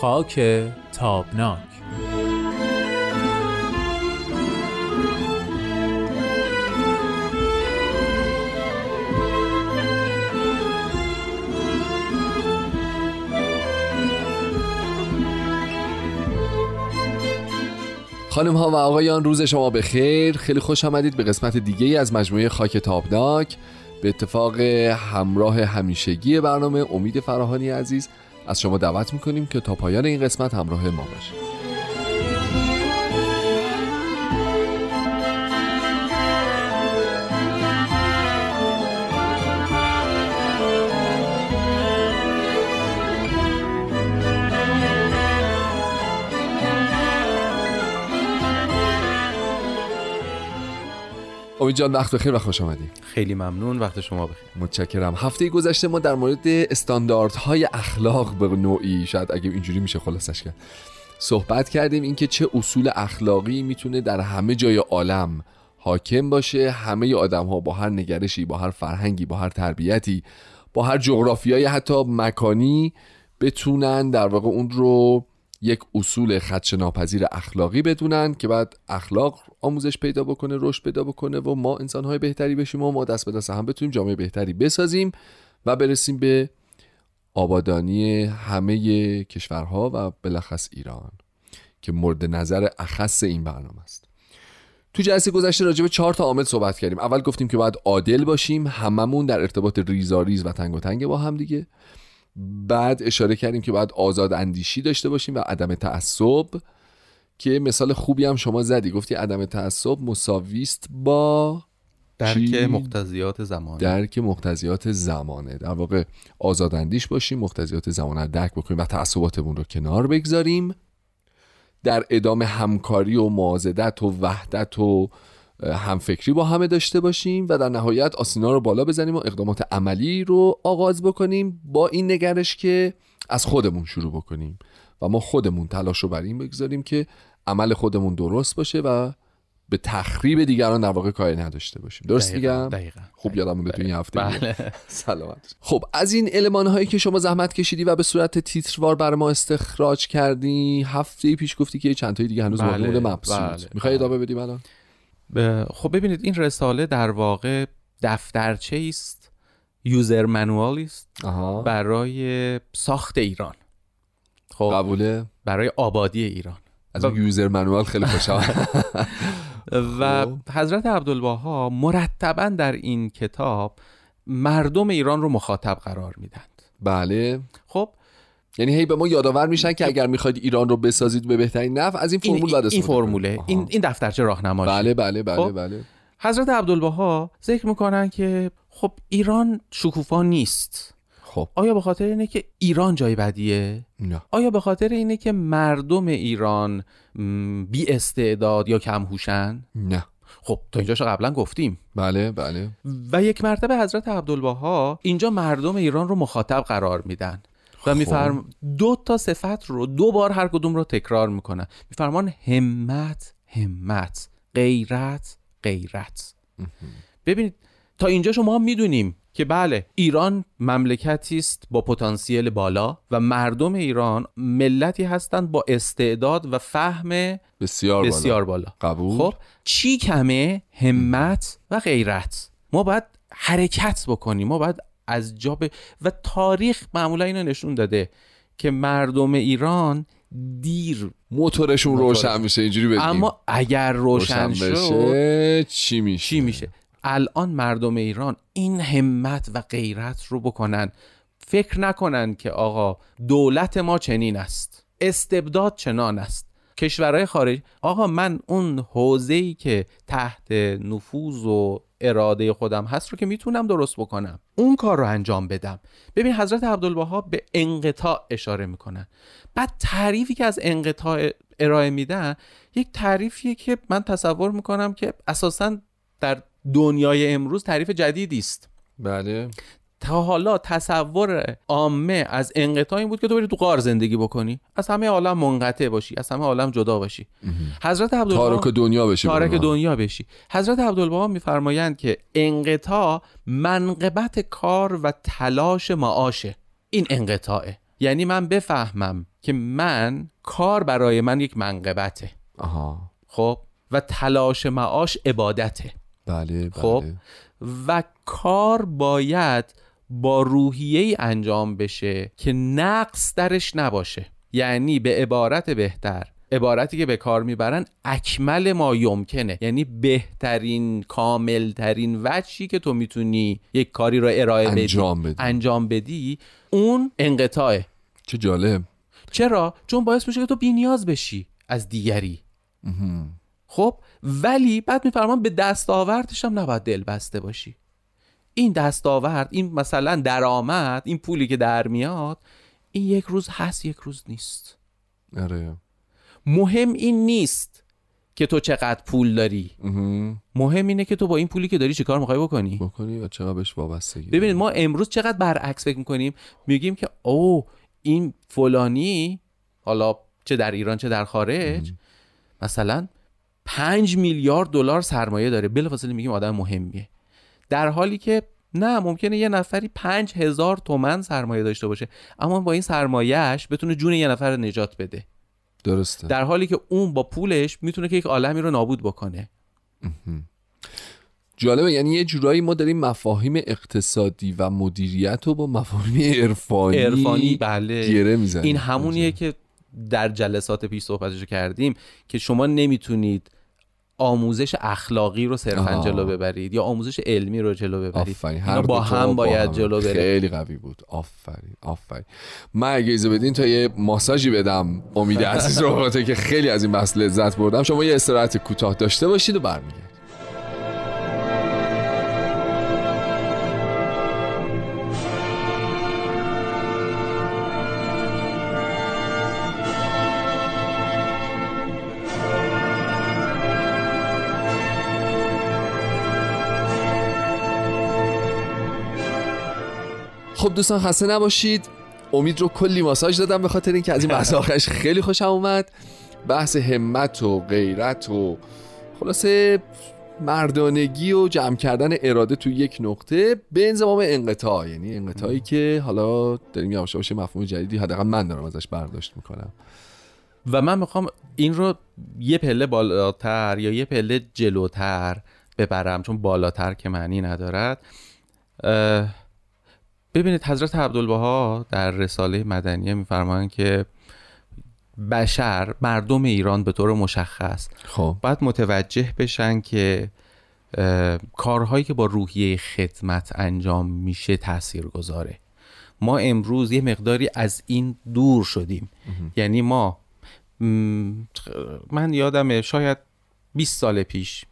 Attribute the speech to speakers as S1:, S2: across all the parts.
S1: خاک تابناک.
S2: خانم ها و آقایان روز شما به خیر خیلی خوش آمدید به قسمت دیگه از مجموعه خاک تابناک. به اتفاق همراه همیشگی برنامه امید فراهانی عزیز. از شما دعوت می‌کنیم که تا پایان این قسمت همراه ما باشید. امید جان وقت بخیر و خوش آمدید
S3: خیلی ممنون وقت شما بخیر.
S2: متشکرم. هفته گذشته ما در مورد استانداردهای اخلاق به نوعی شاید اگه اینجوری میشه خلاصش کرد صحبت کردیم اینکه چه اصول اخلاقی می‌تونه در همه جای عالم حاکم باشه. همه آدم ها با هر نگرشی با هر فرهنگی با هر تربیتی با هر جغرافیایی حتی مکانی بتونن در واقع اون رو یک اصول خدش ناپذیر اخلاقی بدونن که بعد اخلاق آموزش پیدا بکنه رشد پیدا بکنه و ما انسانهای بهتری بشیم و ما دست به دست هم بتونیم جامعه بهتری بسازیم و برسیم به آبادانی همه کشورها و بلخص ایران که مورد نظر اخص این برنامه است. تو جلسه گذشته راجع به چهار تا عامل صحبت کردیم. اول گفتیم که باید عادل باشیم هممون در ارتباط ریزاریز و تنگ و تنگ با هم دیگه. بعد اشاره کردیم که باید آزاد اندیشی داشته باشیم و عدم تعصب که مثال خوبی هم شما زدی. گفتی عدم تعصب مساویست با
S3: درک مقتضیات زمانه.
S2: درک مقتضیات زمانه. در واقع آزاداندیش باشیم مقتضیات زمانه رو درک بکنیم و تعصباتمون رو کنار بگذاریم. در ادامه همکاری و معازدت و وحدت و همفکری با همه داشته باشیم و در نهایت آسینا رو بالا بزنیم و اقدامات عملی رو آغاز بکنیم با این نگرش که از خودمون شروع بکنیم و ما خودمون تلاش رو بر این بگذاریم که عمل خودمون درست باشه و به تخریب دیگران در واقع کاری نداشته باشیم. درست میگم؟ خوب یادم به این هفته
S3: بله.
S2: سلامت. خب از این المان هایی که شما زحمت کشیدی و به صورت تیتروار بر ما استخراج کردی هفته پیش گفتی که چند تایی دیگه هنوز بله. مبسوط. بله. می‌خوای ادامه بدیم الان؟
S3: خب ببینید این رساله در واقع دفترچه است یوزر منوال است برای ساخت ایران.
S2: خب قبوله؟
S3: برای آبادی ایران.
S2: از و... یوزر منوال خیلی خوشحال
S3: و خب. حضرت عبدالبها مرتبا در این کتاب مردم ایران رو مخاطب قرار میدند
S2: بله.
S3: خب
S2: یعنی هی به ما یادآور میشن که اگر می‌خواید ایران رو بسازید به بهترین نفع از این فرمول
S3: بعد این فرموله. این این دفترچه راهنمایی
S2: بله بله بله خب؟ بله.
S3: حضرت عبدالبها ذکر می‌کنن که خب ایران شکوفا نیست.
S2: خب.
S3: آیا به خاطر اینه که ایران جای بدیه؟
S2: نه.
S3: آیا به خاطر اینه که مردم ایران بی استعداد یا کم هوشن؟
S2: نه.
S3: خب تا اینجاشو قبلا گفتیم.
S2: بله بله.
S3: و یک مرتبه حضرت عبدالبها اینجا مردم ایران رو مخاطب قرار میدن. و خب. میفرم دو تا صفت رو دو بار هر کدوم رو تکرار می‌کنن میفرمان همت همت. غیرت غیرت. ببینید تا اینجا شما می‌دونیم که بله ایران مملکتی است با پتانسیل بالا و مردم ایران ملتی هستند با استعداد و فهم
S2: بسیار,
S3: بسیار بالا.
S2: بالا. قبول؟
S3: خب چی کمه؟ همت و غیرت. ما باید حرکت بکنیم. ما باید از جا و تاریخ معمولا اینو نشون داده که مردم ایران دیر
S2: موتورشون روشن میشه اینجوری بگیم
S3: اما اگر روشن, روشن
S2: بشه چی میشه؟
S3: چی میشه؟ الان مردم ایران این همت و غیرت رو بکنن. فکر نکنن که آقا دولت ما چنین است. استبداد چنان است. کشورهای خارج آقا من اون حوزه‌ای که تحت نفوذ و اراده خودم هست رو که می‌تونم درست بکنم. اون کار رو انجام بدم. ببین حضرت عبدالبها به انقطاع اشاره می‌کنن. بعد تعریفی که از انقطاع ارائه میدن یک تعریفیه که من تصور می‌کنم که اساسا در دنیای امروز تعریف جدیدی است.
S2: بله.
S3: تا حالا تصور عامه از انقطاع این بود که تو بری تو غار زندگی بکنی. از همه عالم منقطع باشی از همه عالم جدا باشی. حضرت عبدالبها
S2: تارک دنیا بشی
S3: تارک دنیا بشی. حضرت عبدالبها میفرمایند که انقطاع منقبت کار و تلاش معاشه. این انقطاعه. یعنی من بفهمم که من کار برای من یک منقبته.
S2: آها.
S3: خب؟ و تلاش معاش عبادته.
S2: بله بله.
S3: خب و کار باید با روحیه ای انجام بشه که نقص درش نباشه. یعنی به عبارت بهتر عبارتی که به کار می‌برن اکمل ما یمکنه. یعنی بهترین کاملترین وجهی که تو می‌تونی یک کاری رو ارائه بدی
S2: انجام بدی.
S3: انجام بدی اون انقطاعه.
S2: چه جالب.
S3: چرا؟ چون باعث میشه که تو بینیاز بشی از دیگری. خب ولی بعد میفرمان به دستاوردش هم نباید دل بسته باشی. این دستاورد این مثلا درآمد این پولی که در میاد این یک روز هست یک روز نیست.
S2: آره.
S3: مهم این نیست که تو چقدر پول داری.
S2: مهم.
S3: اینه که تو با این پولی که داری چیکار می‌خوای بکنی؟
S2: بکنی یا چقدر بهش وابستگی
S3: ببینید ما امروز چقدر برعکس فکر می‌کنیم؟ میگیم که او این فلانی حالا چه در ایران چه در خارج مثلا پنج میلیارد دلار سرمایه داره. بلافاصله میگیم آدم مهمیه. در حالی که نه ممکنه یه نفری پنج هزار تومن سرمایه داشته باشه. اما با این سرمایهش بتونه جون یه نفر رو نجات بده.
S2: درسته.
S3: در حالی که اون با پولش می‌تونه که یک عالمی رو نابود بکنه.
S2: جالبه یعنی یه جورایی ما داریم مفاهیم اقتصادی و مدیریت رو با مفاهیم عرفانی
S3: عرفانی بله.
S2: گره می‌زنیم.
S3: این همونیه که در جلسات پیش صحبتشو کردیم که شما نمی‌تونید آموزش اخلاقی رو صرفا. جلو ببرید یا آموزش علمی رو جلو ببرید.
S2: آفرین. هر
S3: با هم باید. جلو برید
S2: خیلی قوی بود. آفرین. آفرین. من اگه اجازه بدین تا یه ماساژی بدم. امید عزیز رو که خیلی از این بحث لذت بردم. شما یه استراحت کوتاه داشته باشید و برمیگردید خب دوستان خسته نباشید. امید رو کلی ماساژ دادم به خاطر اینکه از این بحث آخرش خیلی خوشم اومد. بحث همت و غیرت و خلاصه مردانگی و جمع کردن اراده تو یک نقطه به انضمام انقطاع. یعنی انقطاعی که حالا داریم یواش یواش مفهوم جدیدی حداقل من دارم ازش برداشت می‌کنم.
S3: و من می‌خوام این رو یه پله بالاتر یا یه پله جلوتر ببرم چون بالاتر که معنی ندارد. اه، ببینید حضرت عبدالبها در رساله مدنیه میفرمایند که بشر مردم ایران به طور مشخص
S2: خب.
S3: باید متوجه بشن که کارهایی که با روحیه خدمت انجام میشه تأثیر گذاره ما امروز یه مقداری از این دور شدیم. یعنی ما من یادمه شاید 20 سال پیش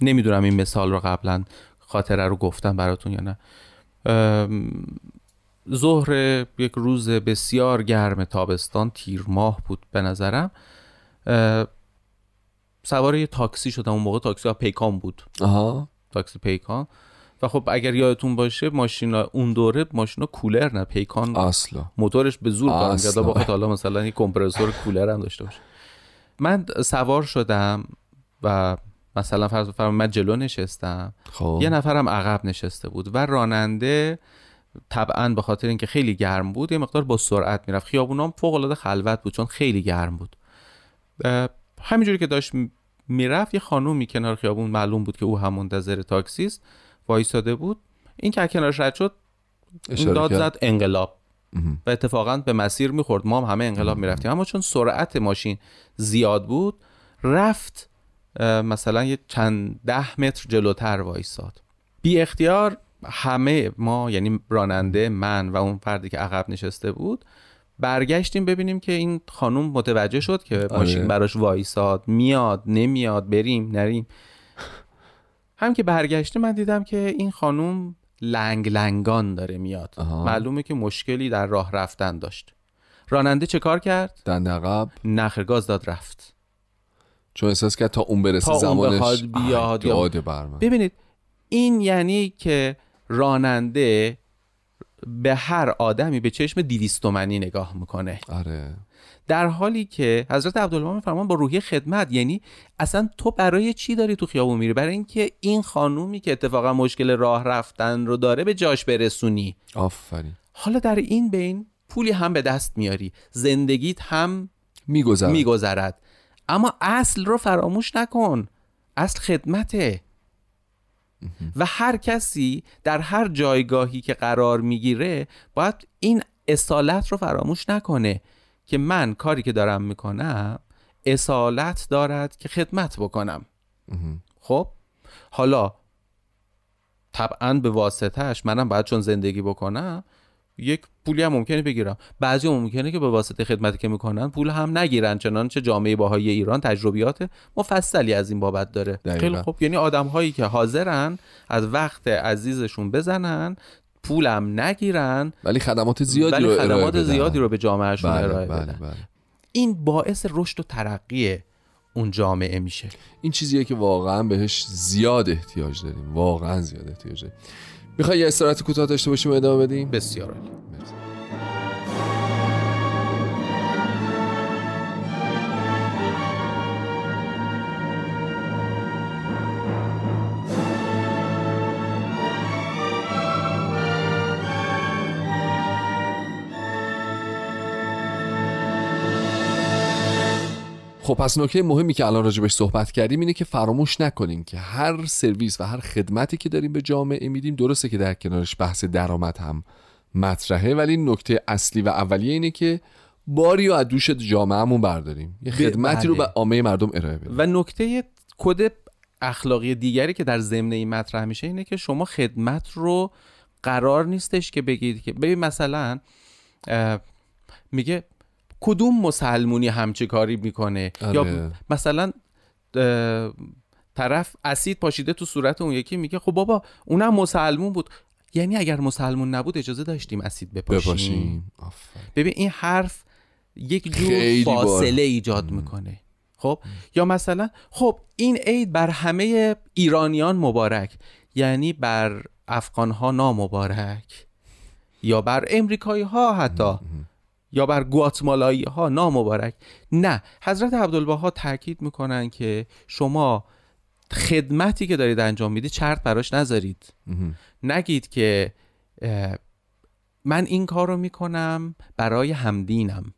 S3: نمی‌دونم این مثال رو قبلا خاطره رو گفتم براتون یا نه. ظهر یک روز بسیار گرم تابستان تیر ماه بود به نظرم. سوار یه تاکسی شدم اون موقع تاکسی ها پیکان بود.
S2: آها.
S3: تاکسی پیکان. و خب اگر یادتون باشه ماشینا اون دوره ماشینا کولر نه پیکان
S2: اصلا.
S3: موتورش به زور کار. می‌کرد. بخاطر حالا مثلا یه کمپرسور کولر هم داشته باشه. من سوار شدم و مثلا فرض بفرمایید من جلو نشستم.
S2: خب.
S3: یه نفرم عقب نشسته بود و راننده طبعا به خاطر اینکه خیلی گرم بود یه مقدار با سرعت می‌رفت. خیابونام فوق العاده خلوت بود چون خیلی گرم بود. همینجوری که داشت می‌رفت یه خانومی کنار خیابون معلوم بود که او هم منتظر تاکسی است وایساده بود. این که کنارش رد شد داد. زد انقلاب. و اتفاقا به مسیر می‌خورد. ما هم همه انقلاب می‌رفتیم. اما چون سرعت ماشین زیاد بود رفت مثلا یه چند ده متر جلوتر وایساد. بی اختیار همه ما یعنی راننده من و اون فردی که عقب نشسته بود برگشتیم ببینیم که این خانوم متوجه شد که ماشین
S2: آره.
S3: براش وایساد. میاد نمیاد بریم نریم. هم که برگشتیم من دیدم که این خانوم لنگ لنگان داره میاد.
S2: آها.
S3: معلومه که مشکلی در راه رفتن داشت. راننده چه کار کرد؟
S2: دند عقب.
S3: نخر گاز داد رفت.
S2: چون احساس کرد تا اون برسه
S3: تا اون
S2: زمانش
S3: بخواد بیاد
S2: من.
S3: ببینید این یعنی که راننده به هر آدمی به چشم دیویستومنی نگاه می‌کنه.
S2: آره.
S3: در حالی که حضرت عبدالله میفرمان با روحیه خدمت یعنی اصلا تو برای چی داری تو خیابون میری؟ برای اینکه این خانومی که اتفاقا مشکل راه رفتن رو داره به جاش برسونی.
S2: آفرین.
S3: حالا در این بین پولی هم به دست میاری زندگیت هم
S2: میگذرد.
S3: میگذرد. اما اصل رو فراموش نکن. اصل خدمته. و هر کسی در هر جایگاهی که قرار می‌گیره باید این اصالت رو فراموش نکنه که من کاری که دارم می‌کنم اصالت دارد که خدمت بکنم. خب؟ حالا طبعا به واسطهش منم باید چون زندگی بکنم یک پولی هم ممکنه بگیرم. بعضی ممکنه که به واسطه خدمتی که می‌کنن پول هم نگیرن چنانچه جامعه باهای ایران تجربیات مفصلی از این بابت داره. خیلی خب یعنی آدم هایی که حاضرن از وقت عزیزشون بزنن پولم نگیرن
S2: ولی خدمات زیادی
S3: ولی
S2: رو ارائه
S3: خدمات. زیادی رو به جامعهشون
S2: بله
S3: ارائه
S2: بله
S3: بدن.
S2: بله.
S3: این باعث رشد و ترقی اون جامعه میشه.
S2: این چیزیه که واقعا بهش زیاد احتیاج داریم. واقعا زیاد احتیاج داریم. می‌خوای یه استراحت کوتاه داشته باشیم و ادامه بدیم؟
S3: بسیار عالی.
S2: خب پس نکته مهمی که الان راجبش صحبت کردیم اینه که فراموش نکنیم که هر سرویس و هر خدمتی که داریم به جامعه میدیم درسته که در کنارش بحث درآمد هم مطرحه ولی نکته اصلی و اولیه اینه که باری رو از دوش جامعهمون برداریم یه خدمتی رو به
S3: بله.
S2: عامه مردم ارائه بدیم
S3: و نکته کد اخلاقی دیگری که در ضمن این مطرح میشه اینه که شما خدمت رو قرار نیستش که بگید که ببین مثلا میگه کدوم مسلمونی همچه کاری می‌کنه؟
S2: آره.
S3: یا مثلا اه، طرف اسید پاشیده تو صورت اون یکی میگه خب بابا اونم مسلمون بود. یعنی اگر مسلمون نبود اجازه داشتیم اسید بپاشیم,
S2: بپاشیم.
S3: ببین این حرف یک جور
S2: خیلی بار.
S3: فاصله ایجاد می‌کنه. خب؟ یا مثلا خب این عید بر همه ایرانیان مبارک. یعنی بر افغان ها نامبارک. یا بر امریکایی ها حتی یا بر گواتمالایی ها نامبارک نه. حضرت عبدالبها تاکید می‌کنن که شما خدمتی که دارید انجام می‌دید چرت براش نذارید. نگید که من این کار رو می‌کنم برای همدینم.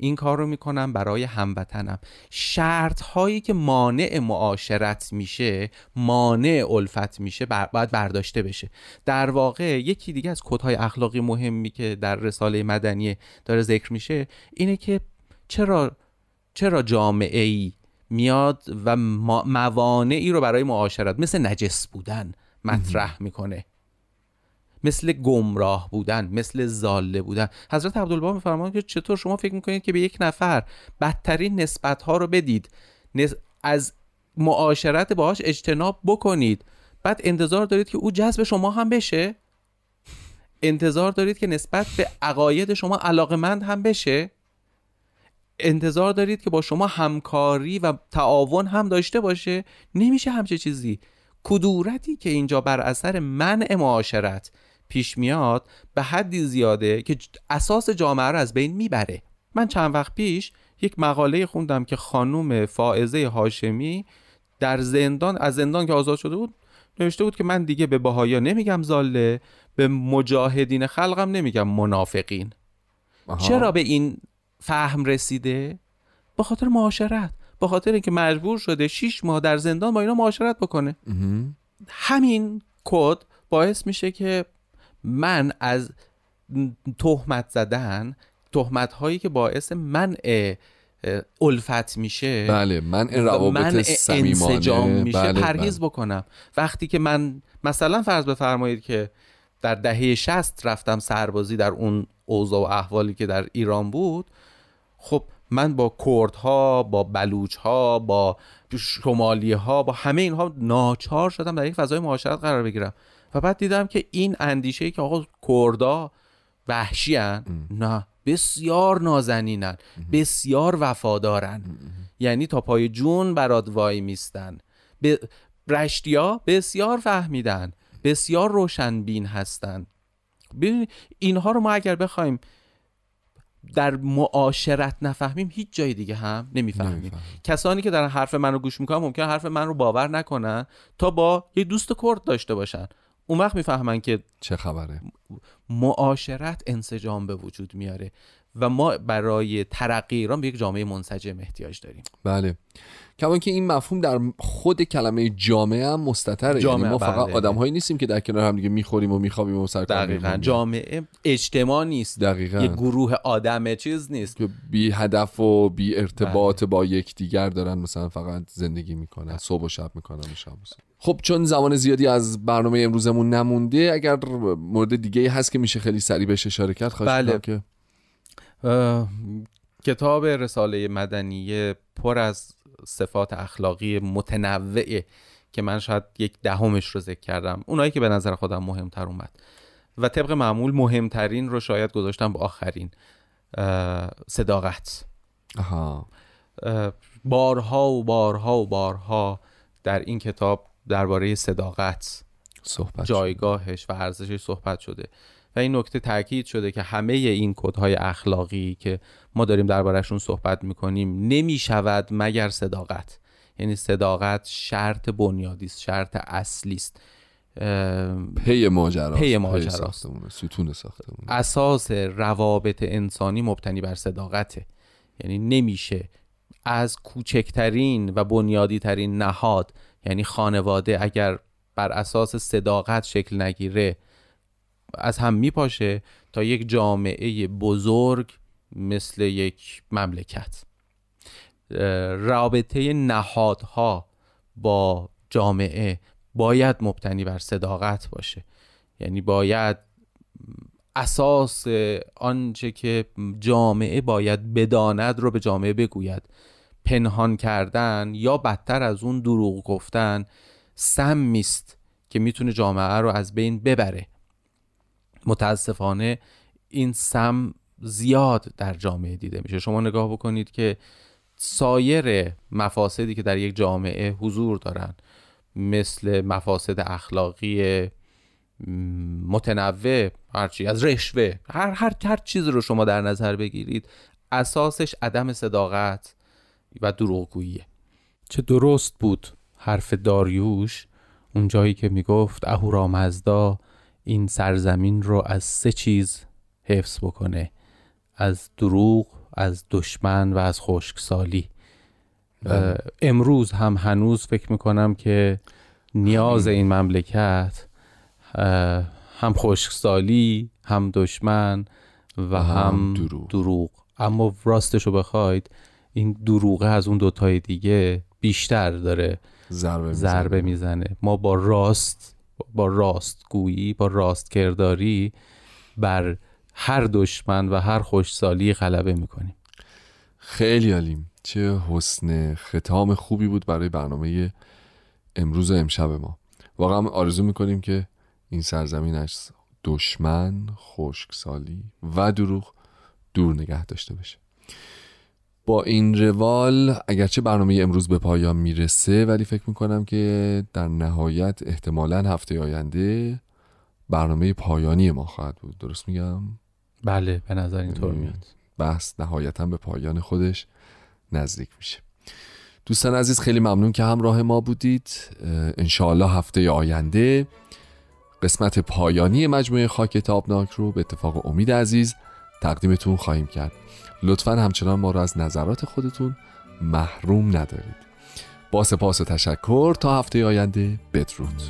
S3: این کار رو می‌کنم برای هموطنم. شرط هایی که مانع معاشرت میشه مانع الفت میشه بر باید برداشته بشه. در واقع یکی دیگه از کدهای اخلاقی مهمی که در رساله مدنی داره ذکر میشه اینه که چرا چرا جامعه ای میاد و موانعی رو برای معاشرت مثل نجس بودن مطرح می‌کنه. مثل گمراه بودن مثل زاله بودن. حضرت عبدالبها میفرمایند که چطور شما فکر می‌کنید که به یک نفر بدترین نسبت ها رو بدید؟ از معاشرت باهاش اجتناب بکنید. بعد انتظار دارید که او جذب شما هم بشه؟ انتظار دارید که نسبت به عقاید شما علاقمند هم بشه؟ انتظار دارید که با شما همکاری و تعاون هم داشته باشه؟ نمیشه همچه چیزی. کدورتی که اینجا بر اثر منع معاشرت پیش میاد به حدی زیاده که اساس جامعه رو از بین می‌بره. من چند وقت پیش یک مقاله خوندم که خانوم فائزه هاشمی در زندان از زندان که آزاد شده بود نوشته بود که من دیگه به بهایا نمیگم زاله به مجاهدین خلقم نمیگم منافقین.
S2: آها.
S3: چرا به این فهم رسیده؟ به خاطر معاشرت. به خاطر اینکه مجبور شده 6 ماه در زندان با اینا معاشرت بکنه.
S2: مهم.
S3: همین کد باعث میشه که من از تهمت زدن تهمت هایی که باعث منع الفت میشه
S2: بله من روابط صمیمانه.
S3: انسجام میشه
S2: بله،
S3: پرهیز بکنم. وقتی که من مثلا فرض بفرمایید که در دهه 60 رفتم سربازی در اون اوضاع و احوالی که در ایران بود خب من با کردها با بلوچها با شمالی ها با همه اینها ناچار شدم در یک فضای معاشرت قرار بگیرم. و بعد دیدم که این اندیشه ای که آقا کردا وحشی نه بسیار نازنینن بسیار وفادارن. یعنی تا پای جون برات وای میستن. به رشتیا بسیار فهمیدن بسیار روشنبین هستند ببینید اینها رو ما اگر بخوایم در معاشرت نفهمیم هیچ جای دیگه هم نمی‌فهمیم
S2: نمی‌فهمیم.
S3: کسانی که دارن حرف من رو گوش می‌کنن ممکن حرف من رو باور نکنن تا با یه دوست کرد داشته باشن اون وقت می‌فهمن که
S2: چه خبره؟
S3: معاشرت انسجام به وجود میاره و ما برای ترقی ایران به یک جامعه منسجم احتیاج داریم.
S2: بله. کمان که این مفهوم در خود کلمه جامعه هم مستتره یعنی
S3: جامعه،
S2: ما فقط
S3: بله.
S2: آدم هایی نیستیم که در کنار هم دیگه می‌خوریم و میخوابیم و سر
S3: دقیقا. جامعه اجتماع نیست.
S2: دقیقا.
S3: یک گروه آدم چیز نیست.
S2: که بی هدف و بی ارتباط با یکدیگر دارن مثلا فقط زندگی می‌کنن صبح و شب می‌کنن و شب و صبح. خب چون زمان زیادی از برنامه امروزمون نمونده اگر مورد دیگه هست که میشه خیلی سریع بهش اشاره کرد خواهش
S3: بله.
S2: که
S3: اه، کتاب رساله مدنیه پر از صفات اخلاقی متنوعه که من شاید یک دهمش رو ذکر کردم. اونایی که به نظر خودم مهمتر اومد. و طبق معمول مهمترین رو شاید گذاشتم به آخرین اه، صداقت.
S2: آها.
S3: اه، بارها و بارها و بارها در این کتاب درباره صداقت
S2: صحبت.
S3: جایگاهش و ارزشش صحبت شده. و این نکته تاکید شده که همه این کدهای اخلاقی که ما داریم دربارهشون صحبت می‌کنیم نمی شود مگر صداقت. یعنی صداقت شرط بنیادی است شرط اصلی است
S2: پی ماجرا
S3: پی.
S2: ساختمونه ستون ساختمونه.
S3: اساس روابط انسانی مبتنی بر صداقته. یعنی نمیشه از کوچکترین و بنیادی ترین نهاد یعنی خانواده اگر بر اساس صداقت شکل نگیره از هم میپاشه تا یک جامعه بزرگ مثل یک مملکت. رابطه نهادها با جامعه باید مبتنی بر صداقت باشه. یعنی باید اساس آنچه که جامعه باید بداند رو به جامعه بگوید. پنهان کردن یا بدتر از اون دروغ گفتن سمی است که می‌تونه جامعه رو از بین ببره. متاسفانه این سم زیاد در جامعه دیده میشه. شما نگاه بکنید که سایر مفاسدی که در یک جامعه حضور دارن مثل مفاسد اخلاقی متنوع هرچی از رشوه هر هر هر چیز رو شما در نظر بگیرید اساسش عدم صداقت. و دروغگوییه چه درست بود حرف داریوش؟ اون جایی که می‌گفت اهورامزدا این سرزمین رو از سه چیز حفظ بکنه از دروغ از دشمن و از خشکسالی. اه، امروز هم هنوز فکر می‌کنم که نیاز این مملکت هم خشکسالی هم دشمن و
S2: هم
S3: هم
S2: دروغ.
S3: دروغ, اما راستش رو بخواید این دروغه از اون دوتای دیگه بیشتر داره
S2: ضربه
S3: ضربه می‌زنه. ما با راست با راستگویی با راست کرداری بر هر دشمن و هر خوشسالی غلبه می‌کنیم.
S2: خیلی عالیم چه حسن ختام خوبی بود برای برنامه امروز و امشب ما. واقعا آرزو می‌کنیم که این سرزمین از دشمن خشکسالی و دروغ دور نگه داشته بشه با این روال اگرچه برنامه امروز به پایان می‌رسه ولی فکر می‌کنم که در نهایت احتمالا هفته آینده برنامه پایانی ما خواهد بود. درست میگم؟
S3: بله به نظر اینطور میاد.
S2: بحث نهایتا به پایان خودش نزدیک میشه. دوستان عزیز خیلی ممنون که همراه ما بودید. انشاالله هفته آینده قسمت پایانی مجموعه خاک تابناک رو به اتفاق امید عزیز تقدیمتون خواهیم کرد. لطفا همچنان ما رو از نظرات خودتون محروم ندارید. با سپاس و تشکر تا هفته آینده. بدرود.